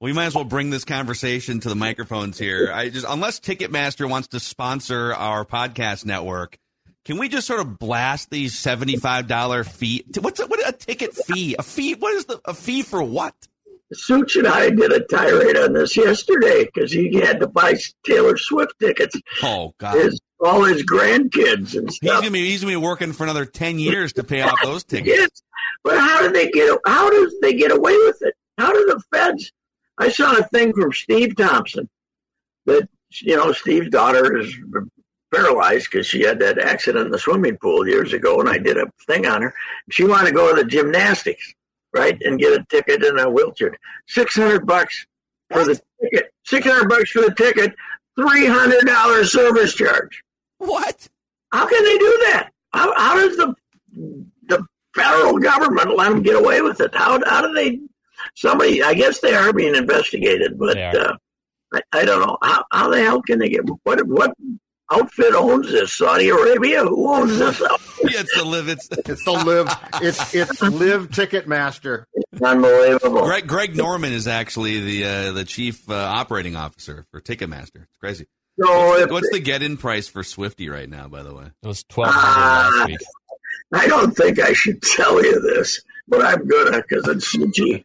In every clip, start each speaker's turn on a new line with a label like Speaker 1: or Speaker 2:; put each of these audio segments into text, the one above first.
Speaker 1: We might as well bring this conversation to the microphones here. I just unless Ticketmaster wants to sponsor our podcast network, can we just sort of blast these seventy-five dollar fee? What's a, what a ticket fee? A fee? What is the a fee for what?
Speaker 2: Such and I did a tirade on this yesterday because he had to buy Taylor Swift tickets.
Speaker 1: Oh God!
Speaker 2: His, all his grandkids and
Speaker 1: He's
Speaker 2: stuff.
Speaker 1: gonna be he's gonna be working for another ten years to pay off those tickets.
Speaker 2: Yes, but how do they get? How does they get away with it? How do the feds? I saw a thing from Steve Thompson that you know Steve's daughter is paralyzed because she had that accident in the swimming pool years ago, and I did a thing on her. She wanted to go to the gymnastics, right, and get a ticket in a wheelchair. Six hundred bucks for the ticket. Six hundred bucks for the ticket. Three hundred dollars service charge.
Speaker 1: What?
Speaker 2: How can they do that? How, how does the the federal government let them get away with it? How how do they? Somebody, I guess they are being investigated, but uh, I, I don't know how how the hell can they get what what outfit owns this? Saudi Arabia? Who owns this? outfit?
Speaker 1: Yeah, it's the live. It's
Speaker 3: It's the live. It's it's live Ticketmaster.
Speaker 2: Unbelievable.
Speaker 1: Greg Greg Norman is actually the uh, the chief uh, operating officer for Ticketmaster. It's crazy.
Speaker 2: So
Speaker 1: What's
Speaker 2: if,
Speaker 1: the, what's the get-in price for Swifty right now? By the way,
Speaker 4: It was twelve hundred last week.
Speaker 2: I don't think I should tell you this, but I'm gonna because it's CG.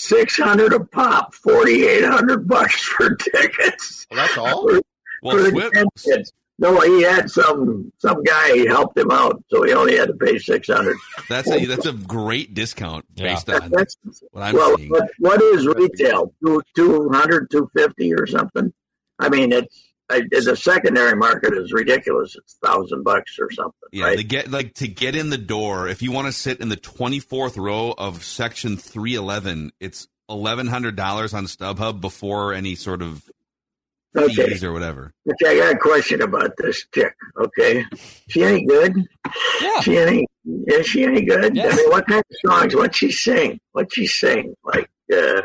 Speaker 2: Six hundred a pop, forty eight hundred bucks for tickets.
Speaker 3: Well, that's all.
Speaker 2: For-
Speaker 1: well,
Speaker 2: for the
Speaker 1: Swift,
Speaker 2: grandkids. No, he had some some guy helped him out, so he only had to pay six hundred.
Speaker 1: that's a that's a great discount
Speaker 4: Yeah.
Speaker 1: based on
Speaker 2: That's
Speaker 1: what I'm
Speaker 2: well,
Speaker 1: seeing.
Speaker 2: what, what is retail? Two two hundred, two fifty, or something? I mean, it's I, the secondary market is ridiculous. It's thousand bucks or something,
Speaker 1: Yeah,
Speaker 2: right?
Speaker 1: to get like to get in the door, if you want to sit in the 24th row of section 311, it's $1100 on StubHub before any sort of
Speaker 2: Okay.
Speaker 1: fees or whatever.
Speaker 2: Okay, I got a question about this chick. Okay, she any good?
Speaker 4: Yeah.
Speaker 2: She any? Is she any good?
Speaker 4: Yes.
Speaker 2: I mean, what kind of songs? What she sing? What she sing? Like, uh,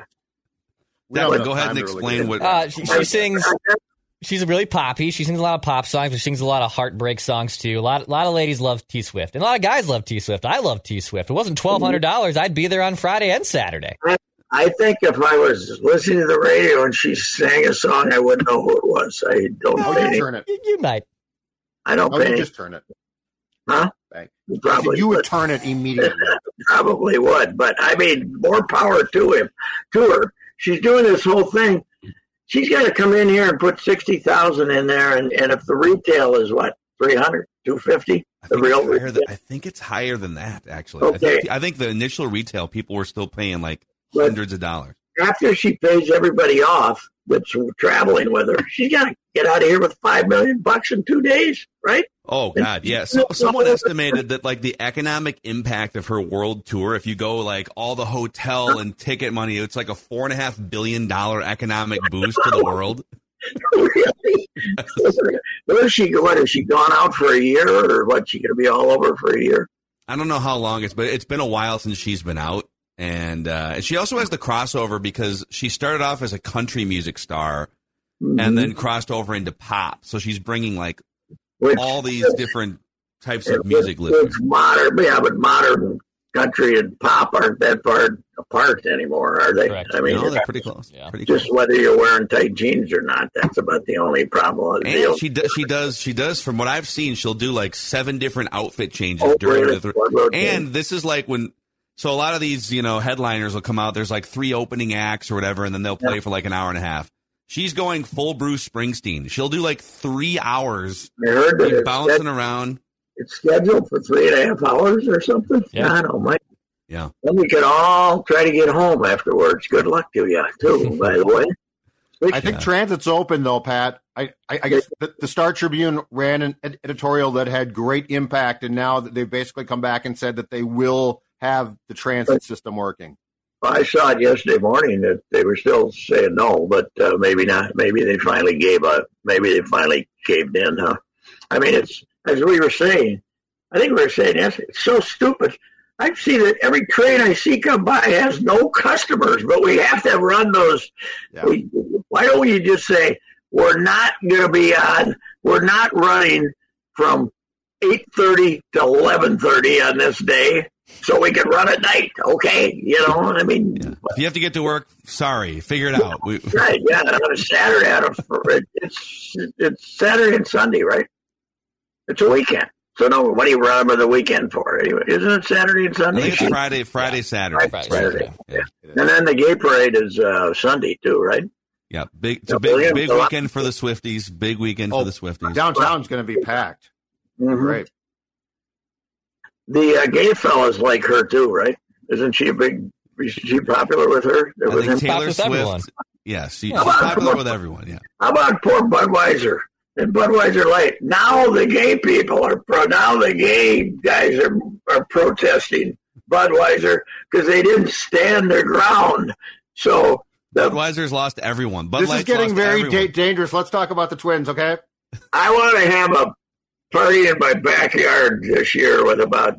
Speaker 3: We don't
Speaker 1: Declan,
Speaker 3: have
Speaker 1: go ahead and
Speaker 3: to really
Speaker 1: explain what-
Speaker 4: Uh, she, she sings.
Speaker 2: I-
Speaker 4: She's really poppy. She sings a lot of pop songs. She sings a lot of heartbreak songs too. A lot, a lot of ladies love T Swift, and a lot of guys love T Swift. I love T Swift. It wasn't twelve hundred dollars, I'd be there on Friday and Saturday.
Speaker 2: I think if I was listening to the radio and she sang a song, I wouldn't know who it was. I don't
Speaker 3: Oh,
Speaker 2: pay
Speaker 3: you
Speaker 2: any,
Speaker 3: turn it.
Speaker 4: You, you might.
Speaker 2: I don't pay
Speaker 3: you just turn it.
Speaker 2: huh?
Speaker 3: Right.
Speaker 2: You Probably
Speaker 3: you
Speaker 2: would.
Speaker 3: would turn it immediately.
Speaker 2: probably would. But I mean, more power to him, to her. She's doing this whole thing. She's got to come in here and put sixty thousand in there, and, and if the retail is what 300, 250,
Speaker 1: I
Speaker 2: the real retail.
Speaker 1: than, I think it's higher than that, actually. I,
Speaker 2: Okay.
Speaker 1: think, I think the initial retail people were still paying like
Speaker 2: But-
Speaker 1: hundreds of dollars.
Speaker 2: After she pays everybody off that's traveling with her, she's got to get out of here with five million bucks in two days, right?
Speaker 1: Oh God, yeah. So, someone estimated that like the economic impact of her world tour, if you go like all the hotel and ticket money, it's like a four and a half billion dollar economic boost to the world.
Speaker 2: really? Where is she? What has she gone out for a year, or what? She going to be all over for a year?
Speaker 1: I don't know how long it's, but it's been a while since she's been out, and uh, and she also has the crossover because she started off as a country music star and then crossed over into pop. So she's bringing like
Speaker 2: Which-
Speaker 1: all these different types of music listeners.
Speaker 2: It's modern, yeah, but modern country and pop aren't that far apart anymore, are they?
Speaker 4: Correct.
Speaker 2: I mean,
Speaker 1: No, they're pretty close.
Speaker 4: Yeah.
Speaker 1: Pretty close.
Speaker 2: just whether you're wearing tight jeans or not, that's about the only problem. with the
Speaker 1: And she does, she does, she does. From what I've seen, she'll do like seven different outfit changes
Speaker 2: Oh,
Speaker 1: during
Speaker 2: really?
Speaker 1: the. Th- and this is like when So a lot of these, you know, headliners will come out. There's like three opening acts or whatever, and then they'll play for like an hour and a half. She's going full Bruce Springsteen. She'll do like three hours,
Speaker 2: I heard that
Speaker 1: keep
Speaker 2: it's,
Speaker 1: bouncing around.
Speaker 2: it's scheduled for three and a half hours or something.
Speaker 4: Yeah.
Speaker 2: I don't know.
Speaker 1: Yeah.
Speaker 2: Then we can all try to get home afterwards. Good luck to you, too, by the way.
Speaker 3: I think transit's open though, Pat. I, I, I guess the, the Star Tribune ran an editorial that had great impact, and now they've basically come back and said that they will have the transit system working.
Speaker 2: I saw it yesterday morning that they were still saying no, but uh, maybe not. Maybe they finally gave up. Maybe they finally caved in, huh? I mean, it's as we were saying. I think we were saying yes. It's so stupid. I see that every train I see come by has no customers, but we have to run those.
Speaker 3: Yeah.
Speaker 2: We, why don't we just say we're not going to be on? We're not running from eight thirty to eleven thirty on this day, so we can run at night. Okay, you know. I mean,
Speaker 1: If you have to get to work, sorry, figure it out. We,
Speaker 2: Right, yeah, on a Saturday, on a, it's it's Saturday and Sunday, right? It's a weekend. So no, what do you run over the weekend for? Anyway, isn't it Saturday and
Speaker 1: I
Speaker 2: Sunday?
Speaker 1: think it's Friday, Friday, Saturday.
Speaker 4: Friday,
Speaker 2: Saturday.
Speaker 1: Yeah.
Speaker 2: And then the gay parade is uh, Sunday too, right?
Speaker 1: Yeah, big. It's a big, big weekend for the Swifties. Big weekend
Speaker 3: Oh,
Speaker 1: for the Swifties.
Speaker 3: Downtown's going to be packed.
Speaker 2: Mhm.
Speaker 3: Great.
Speaker 2: The uh, gay fella's like her too, right? Isn't she a big? Is she popular with her?
Speaker 1: I
Speaker 2: With
Speaker 1: think? Taylor
Speaker 4: with
Speaker 1: Swift.
Speaker 4: everyone.
Speaker 1: Yes, she, she's
Speaker 2: How about-
Speaker 1: popular with everyone. Yeah.
Speaker 2: How about poor Budweiser and Budweiser Light? Now the gay people are pro. Now the gay guys are are protesting Budweiser because they didn't stand their ground. So the,
Speaker 1: Budweiser's lost everyone. Bud
Speaker 3: this is getting very da- dangerous. Let's talk about the Twins, okay?
Speaker 2: I want to have a party in my backyard this year with about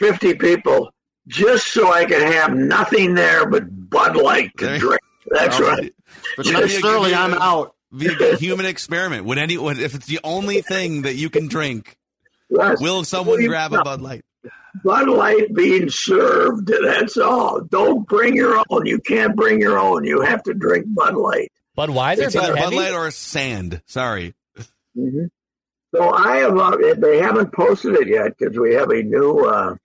Speaker 2: fifty people, just so I can have nothing there but Bud Light to
Speaker 1: There-
Speaker 2: drink. That's
Speaker 3: Well,
Speaker 2: right.
Speaker 3: But
Speaker 1: Yeah,
Speaker 3: necessarily, I'm out.
Speaker 1: Be a good human experiment. Would anyone, if it's the only thing that you can drink,
Speaker 2: Yes.
Speaker 1: will someone
Speaker 2: Well,
Speaker 1: grab a Bud Light?
Speaker 2: Bud Light being served. That's all. Don't bring your own. You can't bring your own. You have to drink Bud Light.
Speaker 4: Budweiser,
Speaker 1: It's either
Speaker 4: Bud
Speaker 1: Bud Light or sand. Sorry.
Speaker 2: hmm So I have. Uh, they haven't posted it yet because we have a new uh,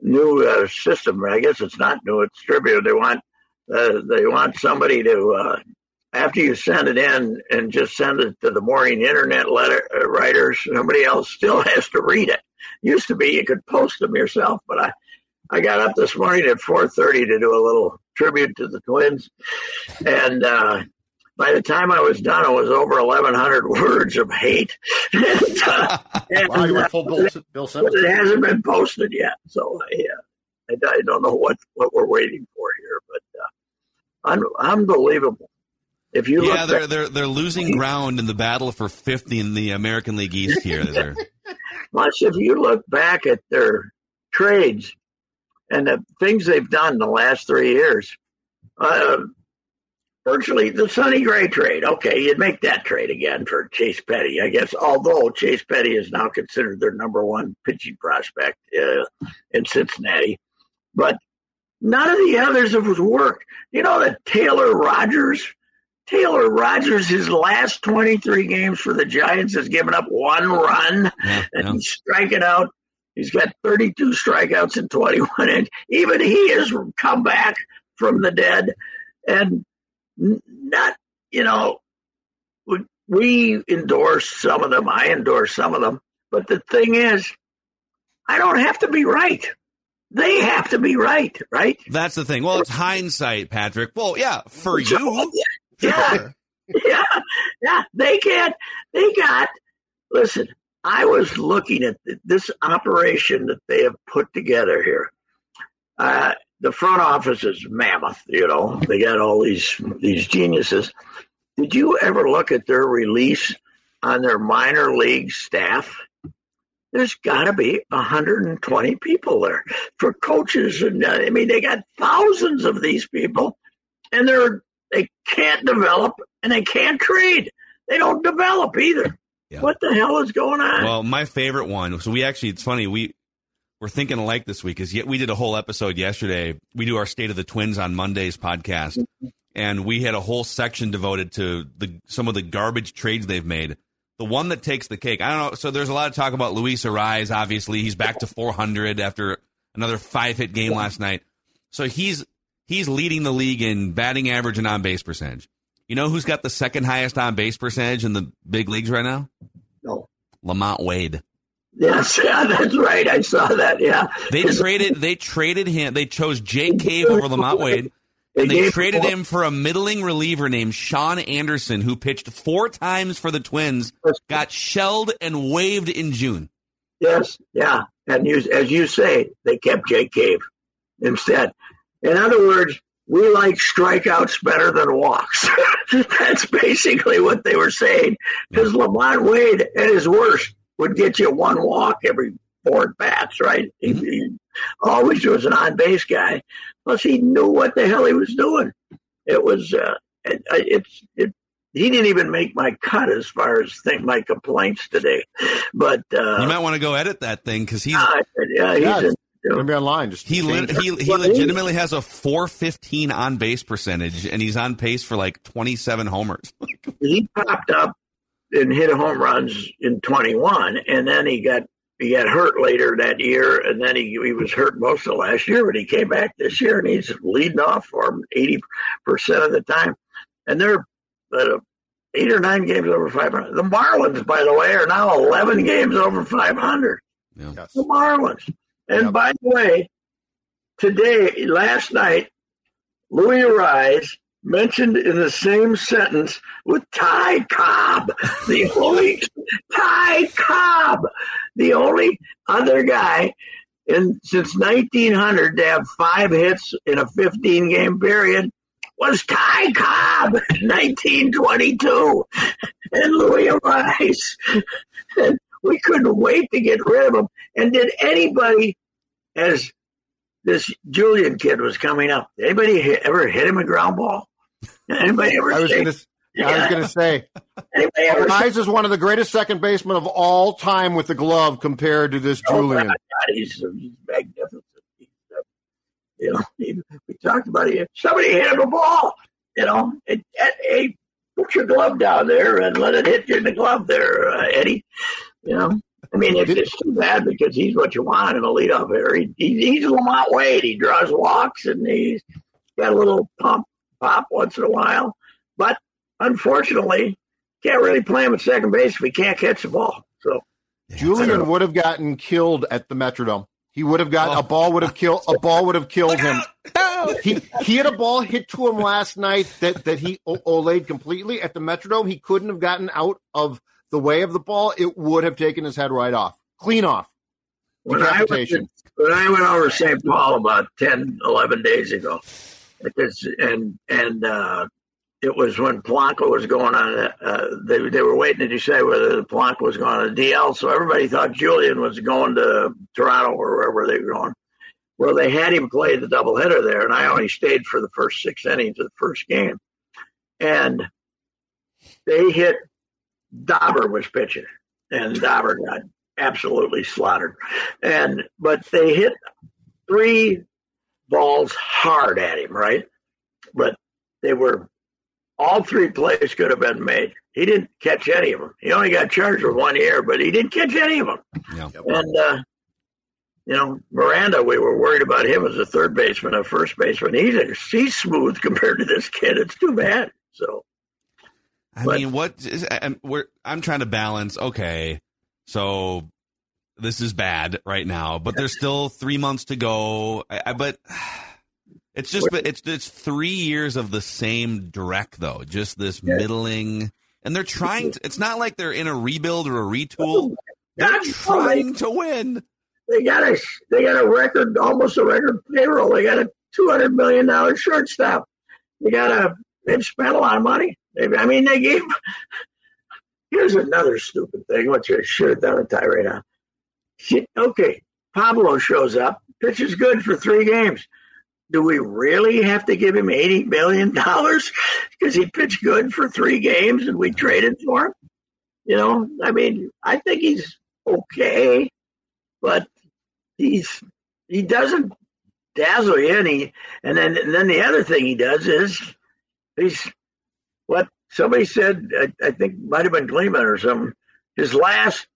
Speaker 2: new uh, system. I guess it's not new. It's distributed. They want uh, they want somebody to uh, after you send it in and just send it to the morning internet letter uh, writers. Somebody else still has to read it. Used to be you could post them yourself, but I I got up this morning at four thirty to do a little tribute to the twins, and. Uh by the time I was done, it was over 1,100 words of hate. and, uh, and,
Speaker 3: Wow, you
Speaker 2: uh,
Speaker 3: went full Bill, Bill Simmons.
Speaker 2: it hasn't been posted yet, so I, uh, I, I don't know what, what we're waiting for here, but uh, un- unbelievable. If you
Speaker 1: Yeah,
Speaker 2: look
Speaker 1: they're
Speaker 2: back,
Speaker 1: they're they're losing ground in the battle for fifth in the American League East here. They're,
Speaker 2: plus, if you look back at their trades and the things they've done in the last three years, uh, virtually the Sonny Gray trade. Okay, you'd make that trade again for Chase Petty, I guess. Although Chase Petty is now considered their number one pitching prospect uh, in Cincinnati, but none of the others have worked. You know that Taylor Rogers. Taylor Rogers, his last 23 games for the Giants, has given up one run
Speaker 1: yeah,
Speaker 2: and
Speaker 1: yeah.
Speaker 2: he's striking out. He's got 32 strikeouts in 21 innings. Even he has come back from the dead, and not you know we- endorse some of them. I endorse some of them, but the thing is, I don't have to be right. They have to be right, right?
Speaker 1: That's the thing. Well, it's hindsight, Patrick. Well, yeah, for you.
Speaker 2: Yeah.
Speaker 1: Sure.
Speaker 2: yeah, yeah, they can't. They got. Listen, I was looking at this operation that they have put together here. Uh, the front office is mammoth. You know, they got all these these geniuses. Did you ever look at their release on their minor league staff? There's got to be 120 people there for coaches, and uh, I mean they got thousands of these people, and they're they can't develop and they can't trade. They don't develop either.
Speaker 1: Yeah.
Speaker 2: What the hell is going on?
Speaker 1: Well, my favorite one. So we actually, it's funny. We we're thinking alike this week. Is yet we did a whole episode yesterday. We do our State of the Twins on Monday's podcast, and we had a whole section devoted to the some of the garbage trades they've made. The one that takes the cake. I don't know. So there's a lot of talk about Luis Arraez. Obviously, he's back to 400 after another five hit game last night. So he's he's leading the league in batting average and on base percentage. You know who's got the second highest on base percentage in the big leagues right now?
Speaker 2: No.
Speaker 1: LaMonte Wade.
Speaker 2: Yes, yeah, that's right. I saw that. Yeah,
Speaker 1: They traded they traded him. They chose Jake Cave over LaMonte Wade. And they traded him for a middling reliever named Shaun Anderson, who pitched four times for the Twins, got shelled and waived in June.
Speaker 2: Yes, yeah, and you, as you say, they kept Jake Cave instead. In other words, we like strikeouts better than walks. That's basically what they were saying. Because LaMonte Wade, at his worst, would get you one walk every four at bats, right? He, he always was an on base guy. Plus, he knew what the hell he was doing. It was, uh, it, it's, it, he didn't even make my cut as far as think my complaints today. But uh,
Speaker 1: You might want to go edit that thing because he's
Speaker 2: uh, yeah, he's
Speaker 3: Yeah,
Speaker 2: in,
Speaker 3: it's gonna be online. Just
Speaker 1: he
Speaker 3: change
Speaker 1: lit he, he legitimately has a 415 on base percentage and he's on pace for like 27 homers.
Speaker 2: he popped up and hit home runs in 21, and then he got he got hurt later that year, and then he he was hurt most of last year, but he came back this year and he's leading off for him 80 percent of the time, and they're uh, eight or nine games over 500. The Marlins, by the way, are now 11 games over 500.
Speaker 3: Yes.
Speaker 2: the Marlins. And
Speaker 3: Yep.
Speaker 2: by the way, today, last night, Luis Arraez mentioned in the same sentence with Ty Cobb, the only Ty Cobb, the only other guy in since 1900 to have five hits in a 15 game period was Ty Cobb, 1922, and Luis Arraez. And we couldn't wait to get rid of him. And did anybody, as this Julien kid was coming up, anybody ever hit him a ground ball? Anybody ever?
Speaker 3: I was gonna. I was gonna say,
Speaker 2: anybody ever say,
Speaker 3: is one of the greatest second basemen of all time with the glove compared to this
Speaker 2: Oh,
Speaker 3: Julien.
Speaker 2: God, he's, he's magnificent. He's, uh, you know, he, we talked about it. Somebody hit him a ball. You know, and, and, hey, put your glove down there and let it hit you in the glove there, uh, Eddie. You know, I mean, it's, it's too bad because he's what you want in a leadoff hitter. He, he, he's LaMonte Wade. He draws walks and he's got a little pump pop once in a while, but unfortunately, can't really play him at second base if he can't catch the ball. So.
Speaker 3: Julien would have gotten killed at the Metrodome. He would have got
Speaker 1: Oh.
Speaker 3: a ball would have killed a ball would have killed him. He he had a ball hit to him last night that that he o- olayed completely at the Metrodome. He couldn't have gotten out of the way of the ball. It would have taken his head right off, clean off.
Speaker 2: when I, went
Speaker 3: Decapitation.
Speaker 2: to, when I went over St. Paul about 10, 11 days ago, it's, and and uh, it was when Polanco was going on. Uh, they they were waiting to decide whether the Polanco was going a DL, so everybody thought Julien was going to Toronto or wherever they were going. Well, they had him play the doubleheader there, and I only stayed for the first six innings of the first game, and they hit. Dauber was pitching, and Dauber got absolutely slaughtered. And but they hit three balls hard at him, right? But they were all three plays could have been made. He didn't catch any of them. He only got charged with one year, but he didn't catch any of them.
Speaker 1: Yeah.
Speaker 2: And uh, you know, Miranda, we were worried about him as a third baseman, a first baseman. He's a, he's smooth compared to this kid. It's too bad. So
Speaker 1: I
Speaker 2: But-
Speaker 1: mean, what is, I'm, we're, I'm trying to balance. Okay, so this is bad right now, but there's still three months to go. I, I, but it's just, it's it's three years of the same direct though, just this middling, and they're trying. To, it's not like they're in a rebuild or a retool. They're trying to win.
Speaker 2: they got a they got a record, almost a record payroll. They got a two hundred million dollar shortstop. They got a they've spent a lot of money. They, I mean, they gave. Here's another stupid thing, which I should have done a tirade on. Okay, Pablo shows up, pitches good for three games. Do we really have to give him eighty million dollars because he pitched good for three games and we traded for him? You know, I mean, I think he's okay, but he's he doesn't dazzle you, and he and then and then the other thing he does is he's what somebody said. I, I think might have been Gleeman or something. His last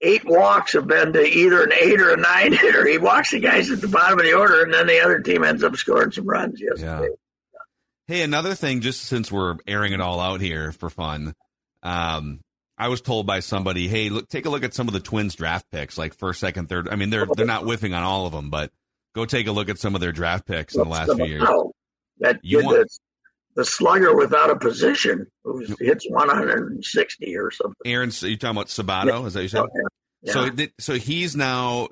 Speaker 2: eight walks have been to either an eight or a nine hitter. He walks the guys at the bottom of the order, and then the other team ends up scoring some runs. Yesterday.
Speaker 1: Yeah. Hey, another thing, just since we're airing it all out here for fun, um, I was told by somebody, "Hey, look, take a look at some of the Twins draft picks, like first, second, third. I mean, they're they're not whiffing on all of them, but go take a look at some of their draft picks in the last few years.
Speaker 2: That you want, the slugger without a position who hits 160 or something.
Speaker 1: Aaron, you talking about Sabato? Yeah. Is that you said? Yeah. So, so he's now,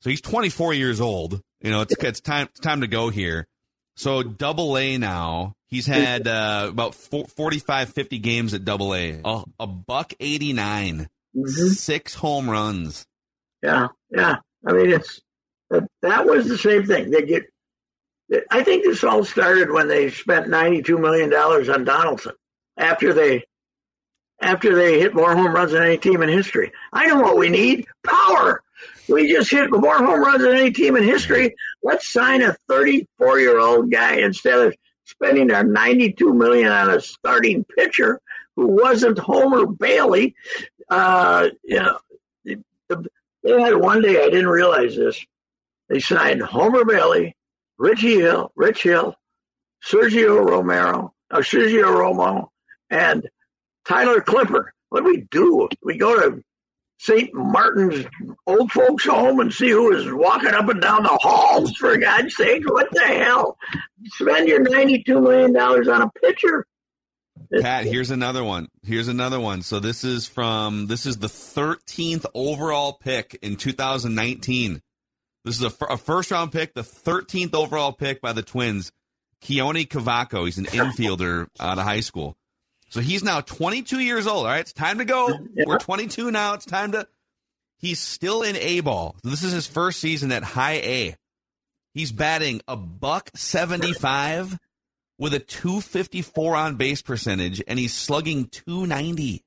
Speaker 1: so he's 24 years old. You know, it's it's time it's time to go here. So Double A now. He's had uh, about 45, 50 games at Double A. Oh, a buck 89, mm-hmm. six home runs.
Speaker 2: Yeah, yeah. I mean, it's that was the same thing. They get I think this all started when they spent $92 million on Donaldson after they after they hit more home runs than any team in history. I know what we need power. We just hit more home runs than any team in history. Let's sign a 34 year old guy instead of spending our 92 million on a starting pitcher who wasn't Homer Bailey. Uh, you know, they had one day I didn't realize this. They signed Homer Bailey, Richie Hill, Rich Hill, Sergio Romero, uh, Sergio Romo, and Tyler Clippard. What do we do? We go to St. Martin's old folks home and see who is walking up and down the halls, for God's sake. What the hell? Spend your $92 million on a pitcher.
Speaker 1: Pat, here's another one. Here's another one. So this is from this is the 13th overall pick in 2019. This is a, a first round pick, the 13th overall pick by the Twins. Keoni Cavaco. He's an infielder out of high school. So he's now 22 years old. All right, it's time to go. Yeah. We're 22 now. It's time to. He's still in A ball. This is his first season at high A. He's batting a buck 75 with a 254 on base percentage, and he's slugging 290.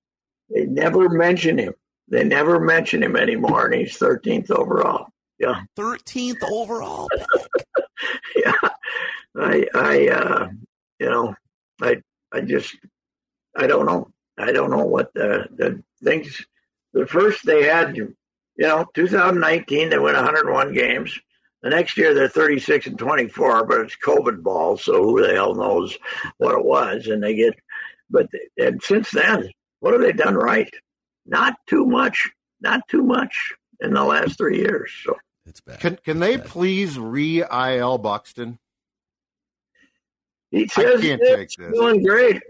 Speaker 2: They never mention him. They never mention him anymore, and he's 13th overall. Yeah.
Speaker 1: 13th overall.
Speaker 2: yeah. I, I, uh, you know, I, I just, I don't know. I don't know what the, the things, the first they had, you know, 2019, they went 101 games. The next year they're 36 and 24, but it's COVID ball, so who the hell knows what it was? And they get, but and since then, what have they done right? Not too much. Not too much in the last three years. So
Speaker 3: it's bad. Can can they bad. please re IL Buxton?
Speaker 2: He says he's feeling great.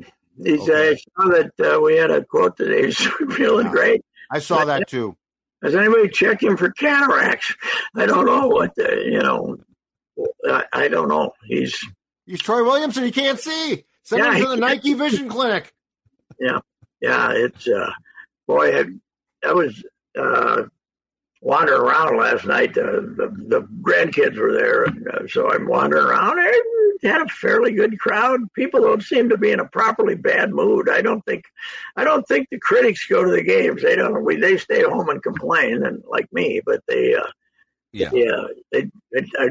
Speaker 2: He okay. I saw that uh, we had a quote today. He's feeling yeah. great.
Speaker 3: I saw but, that too.
Speaker 2: Has anybody checked him for cataracts? I don't know what the, you know. I, I don't know. He's
Speaker 3: he's Troy Williamson. He can't see. Send yeah, him to the Nike Vision Clinic.
Speaker 2: Yeah, yeah. It's uh, boy, that was uh, wandering around last night. Uh, the, the grandkids were there, and uh, so I'm wandering around. And had a fairly good crowd. People don't seem to be in a properly bad mood. I don't think, I don't think the critics go to the games. They don't. We they stay home and complain, and like me, but they, uh, yeah, yeah, they, they I,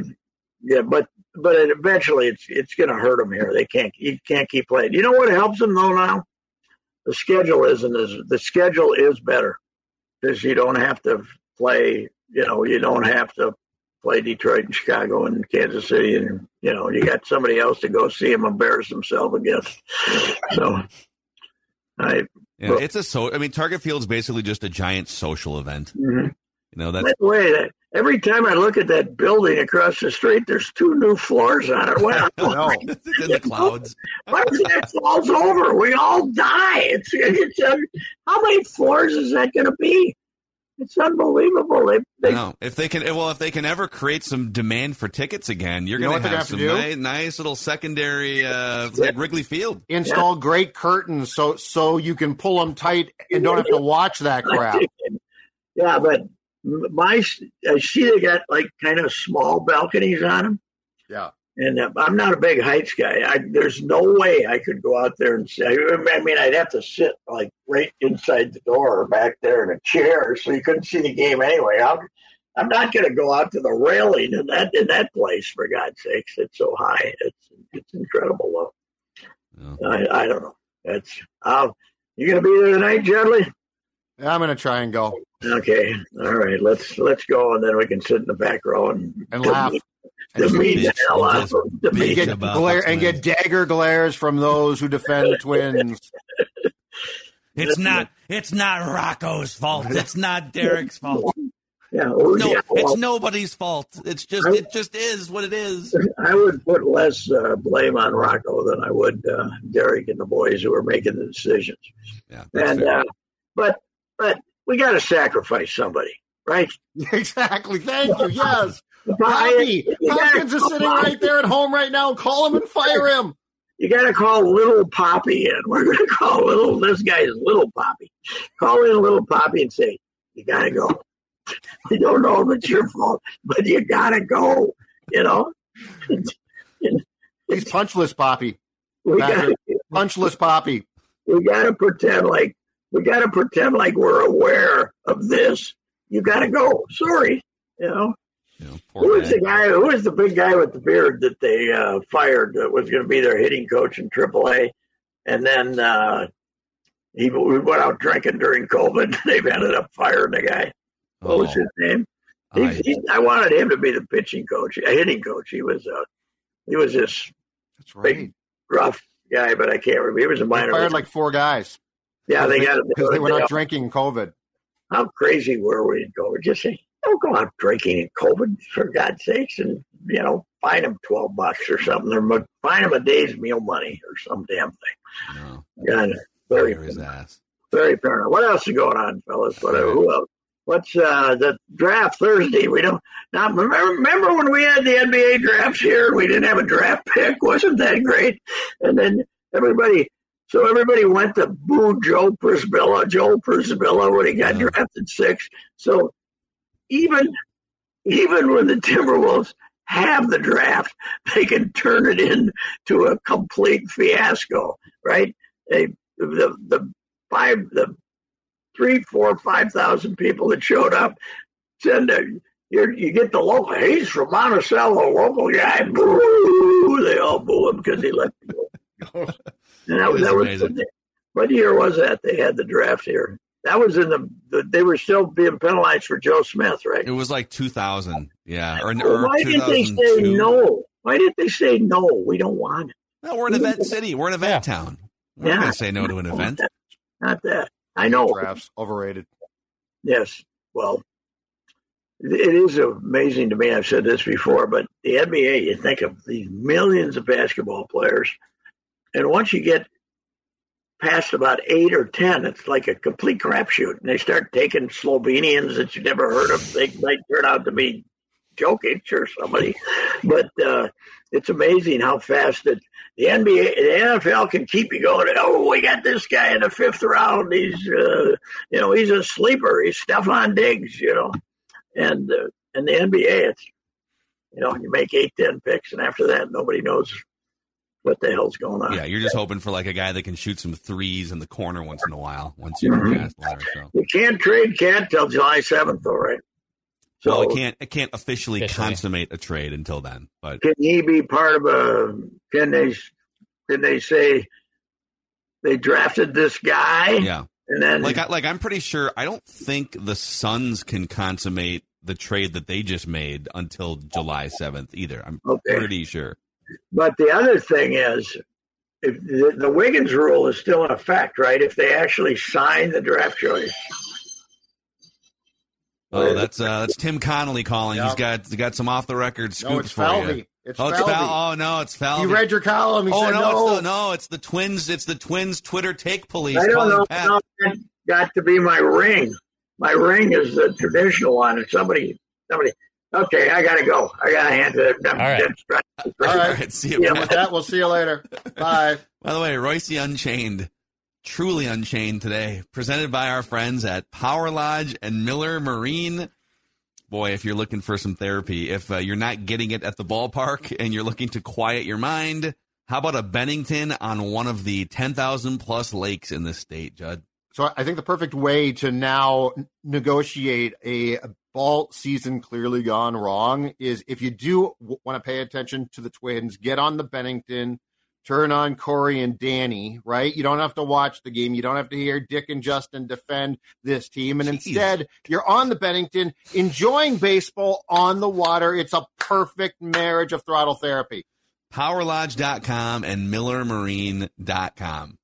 Speaker 2: yeah, but but it, eventually it's it's going to hurt them here. They can't you can't keep playing. You know what helps them though now? The schedule isn't as the schedule is better because you don't have to play. You know, you don't have to play Detroit and Chicago and Kansas City, and you know, you got somebody else to go see him embarrass himself against. So, I.
Speaker 1: Yeah, it's a so. I mean, Target Field's basically just a giant social event. Mm-hmm. You know, that's.
Speaker 2: The way, that every time I look at that building across the street, there's two new floors on it. Well,
Speaker 1: no, it's in the clouds.
Speaker 2: What if that falls over? We all die. It's, it's uh, how many floors is that going to be? It's unbelievable. They, they
Speaker 1: know. If they can, well, if they can ever create some demand for tickets again, you're you going to have, have some nice, nice, little secondary, uh, like Wrigley Field.
Speaker 3: Install yeah. great curtains so so you can pull them tight and don't have to watch that crap.
Speaker 2: Yeah, but my I see they got like kind of small balconies on them.
Speaker 3: Yeah.
Speaker 2: And uh, I'm not a big heights guy. I, there's no way I could go out there and say. I mean, I'd have to sit like right inside the door or back there in a chair, so you couldn't see the game anyway. I'm, I'm not going to go out to the railing in that in that place. For God's sakes, it's so high. It's it's incredible though. I, I don't know. It's uh, you going to be there tonight, Judley?
Speaker 3: I'm going to try and go
Speaker 2: Okay, all right. Let's let's go, and then we can sit in the back row and,
Speaker 3: and laugh.
Speaker 2: To
Speaker 3: And
Speaker 2: me,
Speaker 1: bitch,
Speaker 2: the hell out of them. To
Speaker 3: get glare and get dagger glares from those who defend the twins.
Speaker 1: It's not. It's not Rocco's fault. It's not Derek's fault.
Speaker 2: yeah, oh,
Speaker 1: No,
Speaker 2: yeah,
Speaker 1: it's
Speaker 2: well,
Speaker 1: nobody's fault. It's just. It just is what it is.
Speaker 2: I would put less uh, blame on Rocco than I would uh, Derek and the boys who are making the decisions.
Speaker 1: Yeah.
Speaker 2: And uh, but but we got to sacrifice somebody, right?
Speaker 3: exactly. Thank you. Yes. Poppy.
Speaker 2: gotta
Speaker 3: Hopkins is sitting
Speaker 2: Poppy.
Speaker 3: right there at home right now. Call him and fire him.
Speaker 2: You got to call little Poppy in. We're going to call little. This guy is little Poppy. Call in little Poppy and say, "You got to go." I don't know if it's your fault, but you got to go. You know.
Speaker 3: He's punchless, Poppy.
Speaker 2: We got
Speaker 3: Patrick. Punchless, Poppy.
Speaker 2: we got to pretend like we got to pretend like we're aware of this. You got to go. Sorry, you know.
Speaker 1: You know,
Speaker 2: Who was the guy? Who was the big guy with the beard that they uh, fired? That was going to be their hitting coach in AAA, and then uh, he we went out drinking during COVID. They've ended up firing the guy. What was
Speaker 1: Oh,
Speaker 2: his name? He,
Speaker 1: I-
Speaker 2: he, I wanted him to be the pitching coach, a hitting coach. He was uh, he was this
Speaker 3: That's
Speaker 2: big
Speaker 3: right.
Speaker 2: gruff guy, but I can't remember. He was a
Speaker 3: They
Speaker 2: minor.
Speaker 3: fired
Speaker 2: league.
Speaker 3: like four guys.
Speaker 2: yeah, they got
Speaker 3: because they went
Speaker 2: it.
Speaker 3: out drinking COVID.
Speaker 2: How crazy were we in COVID? Just say, don't go out drinking in COVID, for God's sakes, and, you know, fine them 12 bucks or something, or fine them a day's meal money or some damn thing.
Speaker 1: no,
Speaker 2: God, very,
Speaker 1: fire his ass.
Speaker 2: very paranoid. What else is going on, fellas? What, who else? What's uh, the draft Thursday? We don't now. Remember, remember when we had the NBA drafts here? We didn't have a draft pick. Wasn't that great? And then everybody, so everybody went to boo Joe Przybilla, Joe Przybilla when he got
Speaker 1: Yeah.
Speaker 2: drafted six. So even even when the Timberwolves have the draft, they can turn it into a complete fiasco, right? They the the five the three, four, five thousand people that showed up send a you you get the local. He's from Monticello, local guy. Boo! They all boo him because he left. And that was that was
Speaker 1: amazing.
Speaker 2: what year was that? They had the draft here. That was in the, the they were still being penalized for Joe Smith, right?
Speaker 1: It was like 2000. Yeah, or, or
Speaker 2: why didn't they say no? Why didn't they say no? We don't want it.
Speaker 1: No, we're an event city. We're an event town. We're
Speaker 2: Yeah.
Speaker 1: not going to say no to an
Speaker 2: Not
Speaker 1: event.
Speaker 2: that. Not that. I know.
Speaker 3: Drafts overrated.
Speaker 2: Yes. Well, it is amazing to me. I've said this before, but the NBA, you think of these millions of basketball players, and once you get past about eight or ten, it's like a complete crapshoot. And they start taking Slovenians that you never heard of. They might turn out to be Jokic or somebody, but uh, it's amazing how fast that the NBA, the NFL can keep you going. Oh, we got this guy in the fifth round. He's, uh, you know, he's a sleeper. He's Stefon Diggs, you know, and uh, and the NBA, it's, you know, you make eight, ten picks, and after that, nobody knows what the hell's going on.
Speaker 1: Yeah, you're just hoping for like a guy that can shoot some threes in the corner once in a while. Once you're
Speaker 2: Mhm.
Speaker 1: past the ladder, so.
Speaker 2: You can't trade Cat till July seventh, though, right? So
Speaker 1: well, it can't it can't officially,
Speaker 4: Officially.
Speaker 1: consummate a trade until then. But
Speaker 2: can he be part of a? Can they? Can they say they drafted this guy
Speaker 1: yeah,
Speaker 2: and then
Speaker 1: like I, like I'm pretty sure. I don't think the Suns can consummate the trade that they just made until July 7th either. I'm
Speaker 2: Okay.
Speaker 1: pretty sure.
Speaker 2: But the other thing is, if the, the Wiggins rule is still in effect, right? If they actually sign the draft choice,
Speaker 1: Oh, that's uh, that's Tim Connolly calling. He's
Speaker 3: Yep.
Speaker 1: got he's got some off the record scoops
Speaker 3: No, it's
Speaker 1: for you.
Speaker 3: It's
Speaker 1: Oh, it's Fal- Oh no, it's Falvey.
Speaker 3: You read your column. He
Speaker 1: oh
Speaker 3: said
Speaker 1: no,
Speaker 3: no.
Speaker 1: it's the no, it's the twins. It's the twins. Twitter take police.
Speaker 2: I don't know
Speaker 1: Pat.
Speaker 2: how that got to be my ring. My ring is the traditional one, and somebody, somebody. Okay, I gotta go. I gotta hand it. I'm
Speaker 4: All right.
Speaker 2: dead straight.
Speaker 3: All
Speaker 1: All
Speaker 3: right.
Speaker 1: right, see you.
Speaker 2: Yeah,
Speaker 3: With that, we'll see you later. Bye.
Speaker 1: By the way, Reusse Unchained, truly unchained today, presented by our friends at Power Lodge and Miller Marine. Boy, if you're looking for some therapy, if uh, you're not getting it at the ballpark and you're looking to quiet your mind, how about a Bennington on one of the 10,000 plus lakes in the state, Judd?
Speaker 3: So I think the perfect way to now negotiate a ball season clearly gone wrong is if you do w- want to pay attention to the Twins, get on the Bennington, turn on Corey and Danny, right? You don't have to watch the game. You don't have to hear Dick and Justin defend this team. And
Speaker 1: Jeez.
Speaker 3: instead, you're on the Bennington enjoying baseball on the water. It's a perfect marriage of throttle therapy.
Speaker 1: PowerLodge.com and MillerMarine.com.